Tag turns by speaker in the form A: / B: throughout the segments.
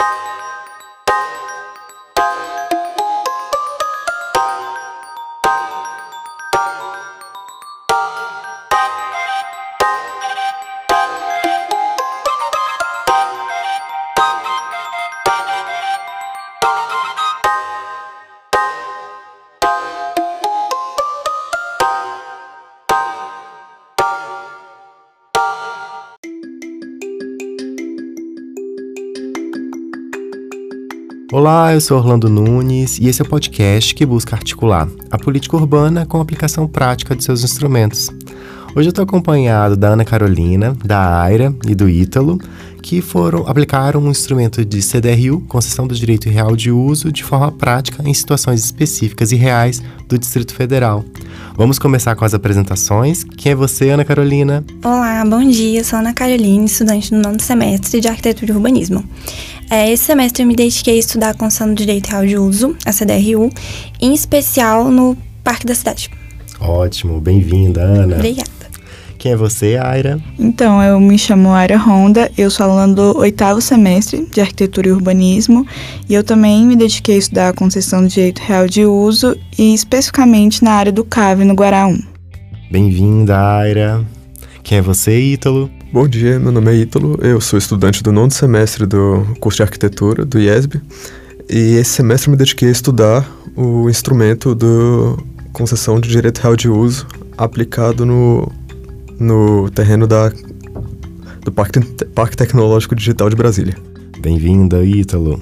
A: you Olá, eu sou Orlando Nunes e esse é o podcast que busca articular a política urbana com a aplicação prática de seus instrumentos. Hoje eu estou acompanhado da Ana Carolina, da Aira e do Ítalo, que foram aplicaram um instrumento de CDRU, concessão do direito real de uso, de forma prática em situações específicas e reais do Distrito Federal. Vamos começar com as apresentações. Quem é você, Ana Carolina?
B: Olá, bom dia. Sou Ana Carolina, estudante do nono semestre de Arquitetura e Urbanismo. É, esse semestre eu me dediquei a estudar a concessão do direito real de uso, a CDRU, em especial no Parque da Cidade.
A: Ótimo, bem-vinda, Ana.
B: Obrigada.
A: Quem é você, Aira?
C: Então, eu me chamo Aira Honda, eu sou aluna do oitavo semestre de Arquitetura e Urbanismo e eu também me dediquei a estudar a concessão do direito real de uso e especificamente na área do CAV no Guará 1.
A: Bem-vinda, Aira. Quem é você, Ítalo?
D: Bom dia, meu nome é Ítalo, eu sou estudante do nono semestre do curso de arquitetura do IESB e esse semestre me dediquei a estudar o instrumento do concessão de direito real de uso aplicado no, no terreno da, do Parque, Parque Tecnológico Digital de Brasília.
A: Bem-vinda, Ítalo.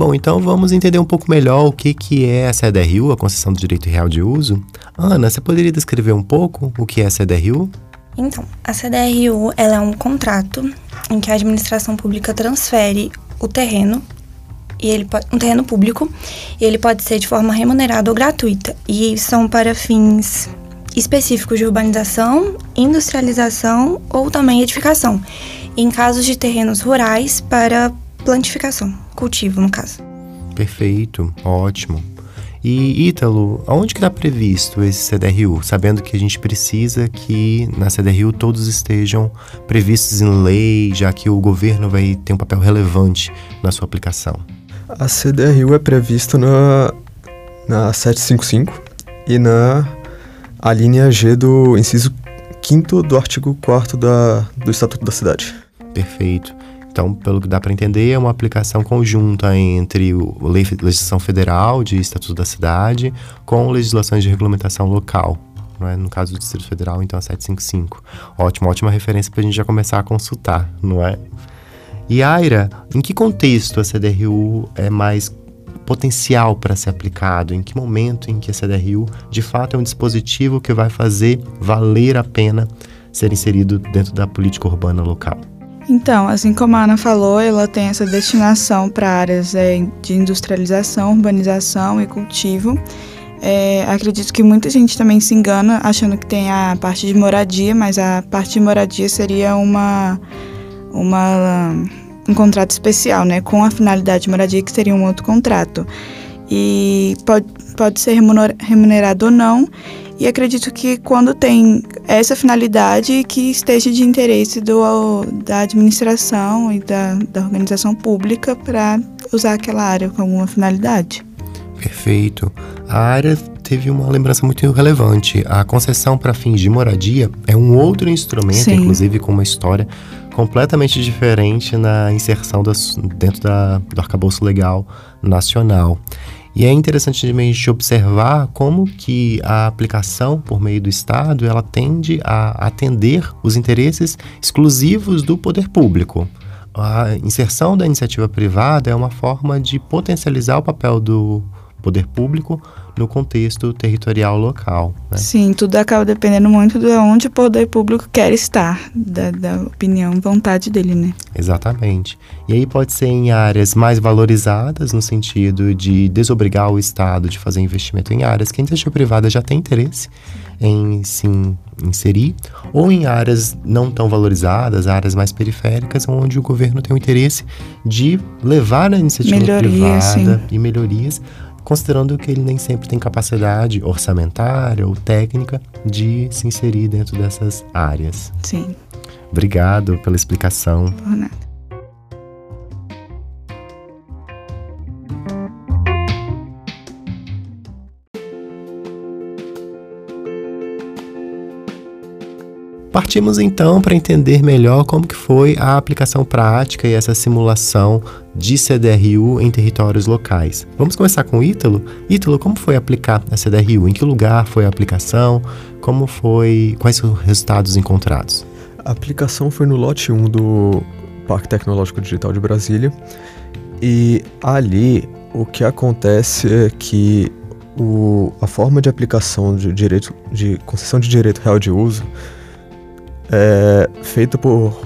A: Bom, então vamos entender um pouco melhor o que, que é a CDRU, a Concessão do Direito Real de Uso. Ana, você poderia descrever um pouco o que é a CDRU?
B: Então, a CDRU é um contrato em que a administração pública transfere o terreno e ele um terreno público e ele pode ser de forma remunerada ou gratuita e são para fins específicos de urbanização, industrialização ou também edificação. Em casos de terrenos rurais para plantificação, cultivo no caso.
A: Perfeito, ótimo. E Ítalo, aonde que está previsto esse CDRU? Sabendo que a gente precisa que na CDRU todos estejam previstos em lei, já que o governo vai ter um papel relevante na sua aplicação.
D: A CDRU é prevista na, na 755 e na a linha G do inciso 5 do artigo 4 da, do Estatuto da Cidade.
A: Perfeito. Então, pelo que dá para entender, é uma aplicação conjunta entre a legislação federal de Estatuto da Cidade com legislações de regulamentação local. É? No caso do Distrito Federal, então, a 755. Ótimo, ótima referência para a gente já começar a consultar, não é? E Aira, em que contexto a CDRU é mais potencial para ser aplicado? Em que momento em que a CDRU de fato é um dispositivo que vai fazer valer a pena ser inserido dentro da política urbana local?
C: Então, assim como a Ana falou, ela tem essa destinação para áreas é, de industrialização, urbanização e cultivo. É, acredito que muita gente também se engana achando que tem a parte de moradia, mas a parte de moradia seria uma, uma um contrato especial, né, com a finalidade de moradia, que seria um outro contrato. E pode, pode ser remunerado ou não, e acredito que quando tem essa finalidade, que esteja de interesse do, da administração e da, da organização pública para usar aquela área com alguma finalidade.
A: Perfeito. A área teve uma lembrança muito relevante. A concessão para fins de moradia é um outro instrumento, Sim. inclusive com uma história completamente diferente na inserção das, dentro da, do arcabouço legal nacional. E é interessante a gente observar como que a aplicação por meio do Estado ela tende a atender os interesses exclusivos do poder público. A inserção da iniciativa privada é uma forma de potencializar o papel do poder público no contexto territorial local. Né?
C: Sim, tudo acaba dependendo muito de onde o poder público quer estar, da, da opinião, vontade dele, né?
A: Exatamente. E aí pode ser em áreas mais valorizadas, no sentido de desobrigar o Estado de fazer investimento em áreas que a iniciativa privada já tem interesse em se inserir, ou em áreas não tão valorizadas, áreas mais periféricas, onde o governo tem o interesse de levar a iniciativa Melhoria, privada sim. e melhorias considerando que ele nem sempre tem capacidade orçamentária ou técnica de se inserir dentro dessas áreas.
C: Sim.
A: Obrigado pela explicação.
C: Por nada.
A: Partimos então para entender melhor como que foi a aplicação prática e essa simulação de CDRU em territórios locais. Vamos começar com o Ítalo. Ítalo, como foi aplicar a CDRU? Em que lugar foi a aplicação? Como foi? Quais os resultados encontrados?
D: A aplicação foi no lote 1 do Parque Tecnológico Digital de Brasília. E ali o que acontece é que o, a forma de aplicação de direito de concessão de direito real de uso é feita por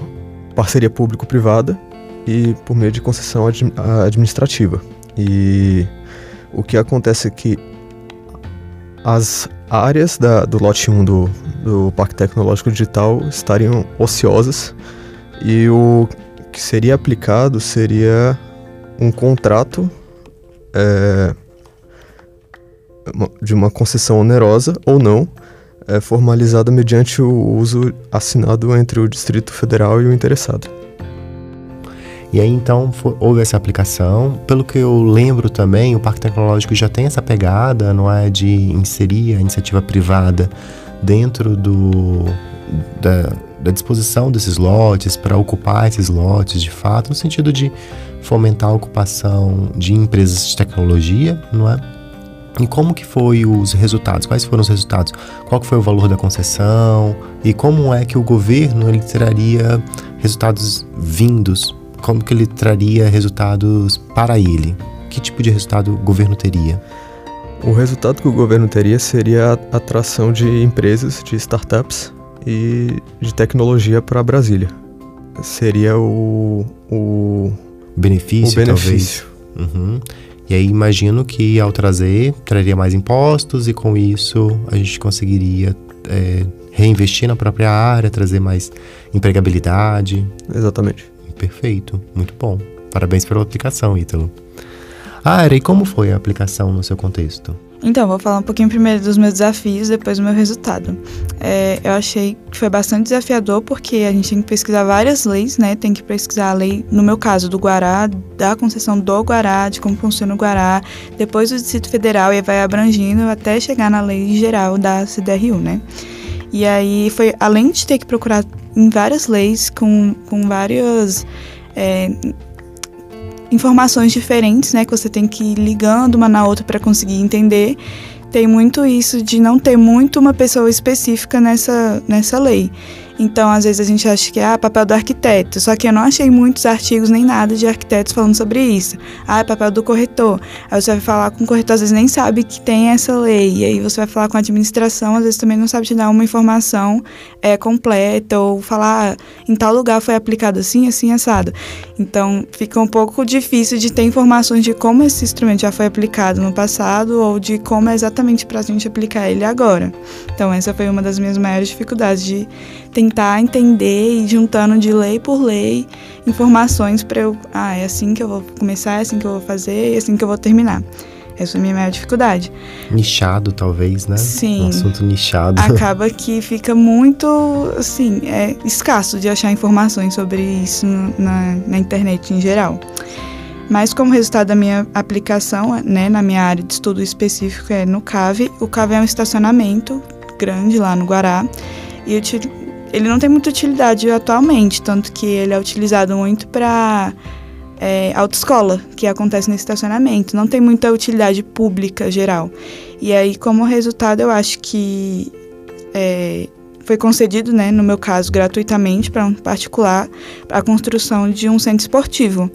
D: parceria público-privada e por meio de concessão ad, administrativa. E o que acontece é que as áreas da, do lote 1 do, do Parque Tecnológico Digital estariam ociosas e o que seria aplicado seria um contrato é, de uma concessão onerosa ou não, é formalizada mediante o uso assinado entre o Distrito Federal e o interessado.
A: E aí então houve essa aplicação. Pelo que eu lembro também, o Parque Tecnológico já tem essa pegada, não é, de inserir a iniciativa privada dentro do da, da disposição desses lotes para ocupar esses lotes de fato, no sentido de fomentar a ocupação de empresas de tecnologia, não é? E como que foi os resultados? Quais foram os resultados? Qual que foi o valor da concessão? E como é que o governo ele traria resultados vindos? Como que ele traria resultados para ele? Que tipo de resultado o governo teria?
D: O resultado que o governo teria seria a atração de empresas, de startups e de tecnologia para Brasília. Seria o, o
A: benefício,
D: o benefício.
A: talvez. Uhum. E aí imagino que ao trazer, traria mais impostos e com isso a gente conseguiria é, reinvestir na própria área, trazer mais empregabilidade.
D: Exatamente.
A: Perfeito, muito bom. Parabéns pela aplicação, Ítalo. Ah, e como foi a aplicação no seu contexto?
C: Então, vou falar um pouquinho primeiro dos meus desafios, depois do meu resultado. É, eu achei que foi bastante desafiador porque a gente tem que pesquisar várias leis, né? Tem que pesquisar a lei, no meu caso, do Guará, da concessão do Guará, de como funciona o Guará, depois do Distrito Federal e vai abrangindo até chegar na lei geral da CDRU, né? E aí foi, além de ter que procurar em várias leis, com, com várias. É, informações diferentes, né, que você tem que ir ligando uma na outra para conseguir entender. Tem muito isso de não ter muito uma pessoa específica nessa, nessa lei. Então, às vezes a gente acha que ah, papel do arquiteto, só que eu não achei muitos artigos nem nada de arquitetos falando sobre isso. Ah, é papel do corretor. Aí você vai falar com o corretor, às vezes nem sabe que tem essa lei. E aí você vai falar com a administração, às vezes também não sabe te dar uma informação é, completa ou falar ah, em tal lugar foi aplicado assim, assim, assado. Então, fica um pouco difícil de ter informações de como esse instrumento já foi aplicado no passado ou de como é exatamente para a gente aplicar ele agora. Então, essa foi uma das minhas maiores dificuldades de tentar entender e juntando de lei por lei informações para eu, ah, é assim que eu vou começar, é assim que eu vou fazer, é assim que eu vou terminar. Essa é a minha maior dificuldade.
A: Nichado, talvez, né?
C: Sim.
A: Um assunto nichado.
C: Acaba que fica muito, assim, é escasso de achar informações sobre isso na, na internet em geral. Mas como resultado da minha aplicação, né, na minha área de estudo específico é no CAVE, o CAVE é um estacionamento grande lá no Guará e eu ele não tem muita utilidade atualmente, tanto que ele é utilizado muito para é, autoescola, que acontece nesse estacionamento. Não tem muita utilidade pública geral. E aí, como resultado, eu acho que é, foi concedido, né, no meu caso, gratuitamente para um particular, a construção de um centro esportivo.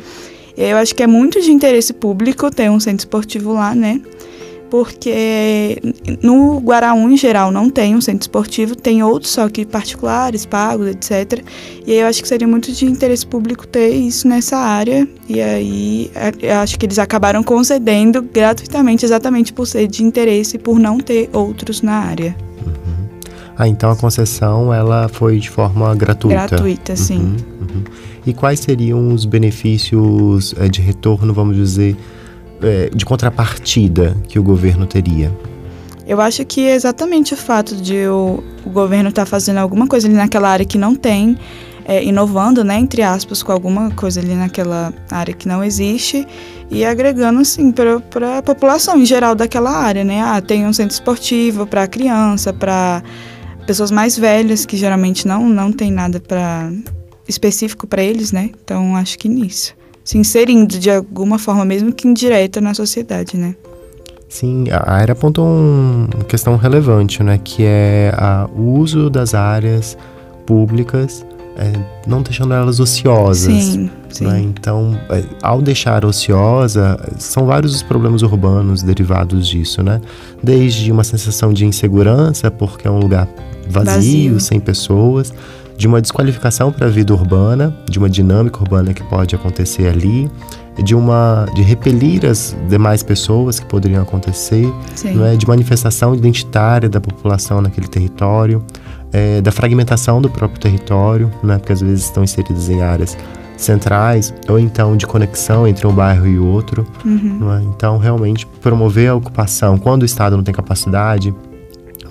C: Eu acho que é muito de interesse público ter um centro esportivo lá, né? Porque no Guaraú, em geral, não tem um centro esportivo, tem outros só que particulares, pagos, etc. E aí eu acho que seria muito de interesse público ter isso nessa área, e aí é, eu acho que eles acabaram concedendo gratuitamente, exatamente por ser de interesse, por não ter outros na área.
A: Uhum. Ah, então a concessão ela foi de forma gratuita.
C: Gratuita, sim.
A: Uhum, uhum. E quais seriam os benefícios é, de retorno, vamos dizer, é, de contrapartida que o governo teria?
C: Eu acho que é exatamente o fato de o, o governo estar tá fazendo alguma coisa ali naquela área que não tem, é, inovando, né, entre aspas, com alguma coisa ali naquela área que não existe e agregando, assim, para a população em geral daquela área, né? Ah, tem um centro esportivo para criança, para pessoas mais velhas que geralmente não, não tem nada para específico para eles, né? Então, acho que nisso. Se inserindo de alguma forma, mesmo que indireta, na sociedade, né?
A: Sim, a Aira apontou uma questão relevante, né? Que é o uso das áreas públicas é, não deixando elas ociosas.
C: Sim, sim. Né?
A: Então, é, ao deixar ociosa, são vários os problemas urbanos derivados disso, né? Desde uma sensação de insegurança, porque é um lugar vazio, vazio. sem pessoas, de uma desqualificação para a vida urbana, de uma dinâmica urbana que pode acontecer ali, de uma de repelir as demais pessoas que poderiam acontecer, não é, de manifestação identitária da população naquele território é, da fragmentação do próprio território, né, porque às vezes estão inseridas em áreas centrais, ou então de conexão entre um bairro e outro.
C: Uhum.
A: É? Então, realmente, promover a ocupação quando o Estado não tem capacidade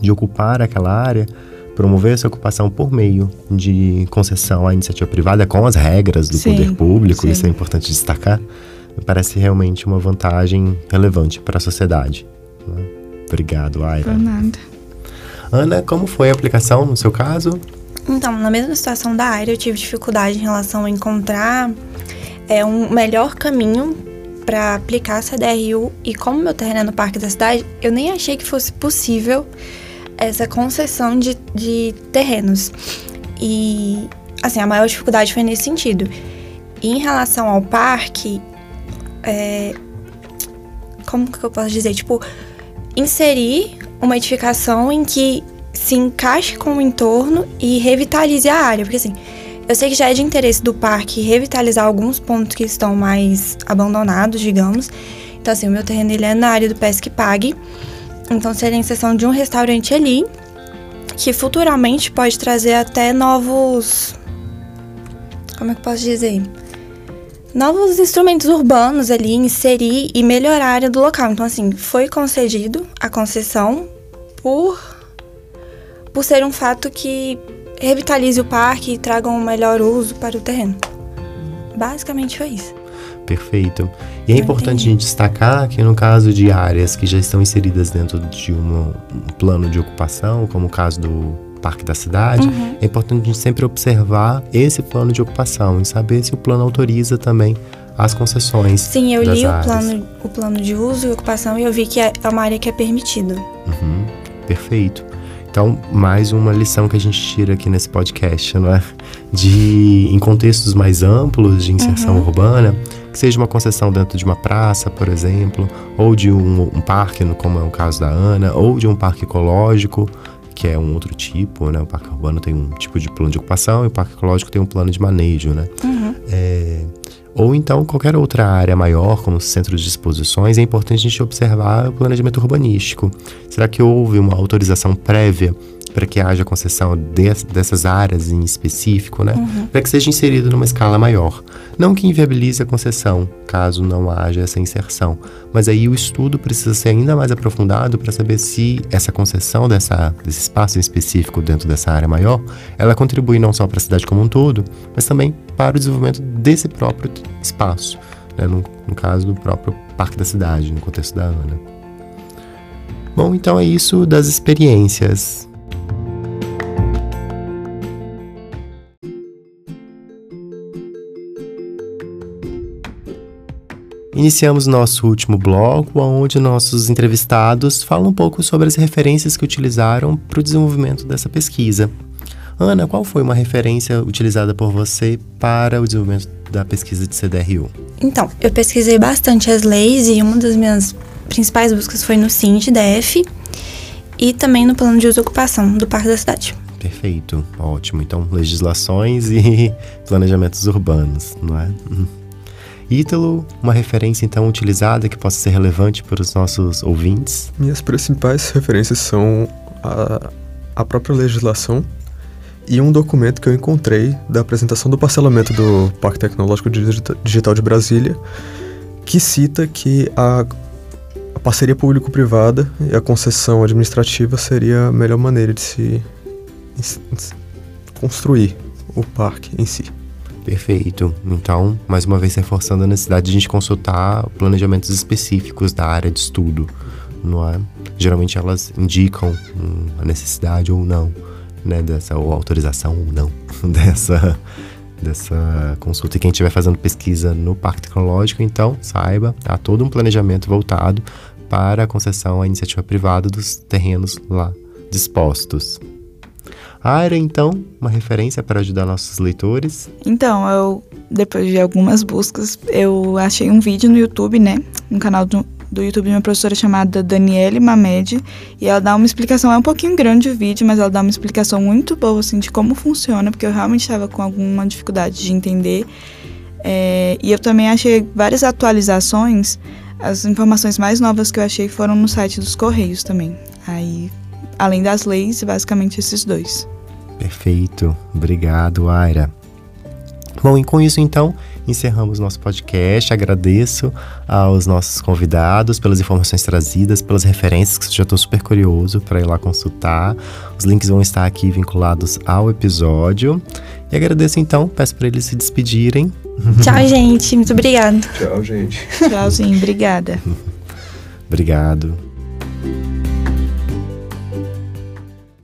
A: de ocupar aquela área, promover essa ocupação por meio de concessão à iniciativa privada com as regras do sim, poder público, sim. isso é importante destacar, me parece realmente uma vantagem relevante para a sociedade. Né? Obrigado, Aira.
C: Por nada.
A: Ana, como foi a aplicação no seu caso?
B: Então, na mesma situação da área, eu tive dificuldade em relação a encontrar é, um melhor caminho para aplicar a CDRU e como meu terreno é no Parque da Cidade, eu nem achei que fosse possível essa concessão de, de terrenos. E, assim, a maior dificuldade foi nesse sentido. E em relação ao parque, é, como que eu posso dizer? Tipo, inserir uma edificação em que se encaixe com o entorno e revitalize a área. Porque assim, eu sei que já é de interesse do parque revitalizar alguns pontos que estão mais abandonados, digamos. Então, assim, o meu terreno ele é na área do Pesque Pague. Então, seria a inserção de um restaurante ali, que futuramente pode trazer até novos. Como é que posso dizer? novos instrumentos urbanos ali, inserir e melhorar a área do local. Então, assim, foi concedido a concessão por, por ser um fato que revitalize o parque e traga um melhor uso para o terreno. Basicamente foi isso.
A: Perfeito. E é importante a gente destacar que no caso de áreas que já estão inseridas dentro de um plano de ocupação, como o caso do parque da cidade, uhum. é importante a gente sempre observar esse plano de ocupação e saber se o plano autoriza também as concessões.
B: Sim, eu li o plano, o plano de uso e ocupação e eu vi que é, é uma área que é permitido.
A: Uhum. Perfeito. Então, mais uma lição que a gente tira aqui nesse podcast, não é? De, em contextos mais amplos de inserção uhum. urbana, que seja uma concessão dentro de uma praça, por exemplo, ou de um, um parque, como é o caso da Ana, ou de um parque ecológico, que é um outro tipo, né? O parque urbano tem um tipo de plano de ocupação e o parque ecológico tem um plano de manejo, né?
B: Uhum.
A: É, ou então qualquer outra área maior, como centros de exposições, é importante a gente observar o planejamento urbanístico. Será que houve uma autorização prévia para que haja concessão de, dessas áreas em específico, né?
B: Uhum.
A: Para que seja inserido numa escala maior. Não que inviabilize a concessão, caso não haja essa inserção. Mas aí o estudo precisa ser ainda mais aprofundado para saber se essa concessão dessa, desse espaço em específico dentro dessa área maior, ela contribui não só para a cidade como um todo, mas também para o desenvolvimento desse próprio espaço. Né? No, no caso do próprio Parque da Cidade, no contexto da Ana. Bom, então é isso das experiências. Iniciamos nosso último bloco, onde nossos entrevistados falam um pouco sobre as referências que utilizaram para o desenvolvimento dessa pesquisa. Ana, qual foi uma referência utilizada por você para o desenvolvimento da pesquisa de CDRU?
B: Então, eu pesquisei bastante as leis e uma das minhas principais buscas foi no DF e também no plano de uso ocupação do Parque da Cidade.
A: Perfeito, ótimo. Então, legislações e planejamentos urbanos, não é? Ítalo, uma referência então utilizada que possa ser relevante para os nossos ouvintes?
D: Minhas principais referências são a, a própria legislação e um documento que eu encontrei da apresentação do parcelamento do Parque Tecnológico Digital de Brasília, que cita que a, a parceria público-privada e a concessão administrativa seria a melhor maneira de se, de se construir o parque em si.
A: Perfeito. Então, mais uma vez reforçando a necessidade de a gente consultar planejamentos específicos da área de estudo, não é? Geralmente elas indicam hum, a necessidade ou não, né, dessa ou autorização ou não dessa dessa consulta. E quem estiver fazendo pesquisa no Parque Tecnológico, então saiba, há todo um planejamento voltado para a concessão à iniciativa privada dos terrenos lá dispostos. A área, então, uma referência para ajudar nossos leitores?
C: Então, eu, depois de algumas buscas, eu achei um vídeo no YouTube, né? No canal do, do YouTube de uma professora chamada Daniele Mamed. E ela dá uma explicação, é um pouquinho grande o vídeo, mas ela dá uma explicação muito boa, assim, de como funciona, porque eu realmente estava com alguma dificuldade de entender. É, e eu também achei várias atualizações. As informações mais novas que eu achei foram no site dos Correios também. Aí além das leis, basicamente esses dois.
A: Perfeito. Obrigado, Aira. Bom, e com isso então encerramos nosso podcast. Agradeço aos nossos convidados pelas informações trazidas, pelas referências, que já estou super curioso para ir lá consultar. Os links vão estar aqui vinculados ao episódio. E agradeço então, peço para eles se despedirem.
B: Tchau, gente. Muito obrigada.
D: Tchau, gente.
C: Tchauzinho, obrigada.
A: Obrigado.